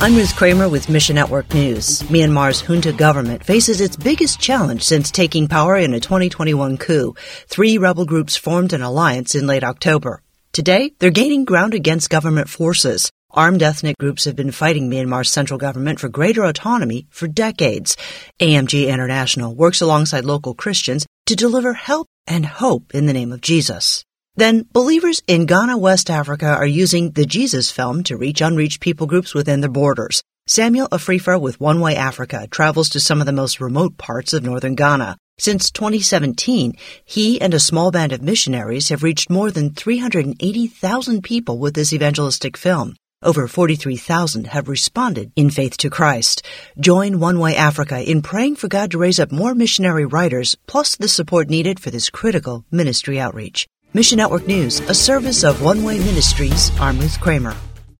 I'm Ruth Kramer with Mission Network News. Myanmar's junta government faces its biggest challenge since taking power in a 2021 coup. Three rebel groups formed an alliance in late October. Today, they're gaining ground against government forces. Armed ethnic groups have been fighting Myanmar's central government for greater autonomy for decades. AMG International works alongside local Christians to deliver help and hope in the name of Jesus. Then, believers in Ghana, West Africa are using the Jesus film to reach unreached people groups within their borders. Samuel Afrifa with One Way Africa travels to some of the most remote parts of northern Ghana. Since 2017, he and a small band of missionaries have reached more than 380,000 people with this evangelistic film. Over 43,000 have responded in faith to Christ. Join One Way Africa in praying for God to raise up more missionary writers, plus the support needed for this critical ministry outreach. Mission Network News, a service of One Way Ministries, I'm Ruth Kramer.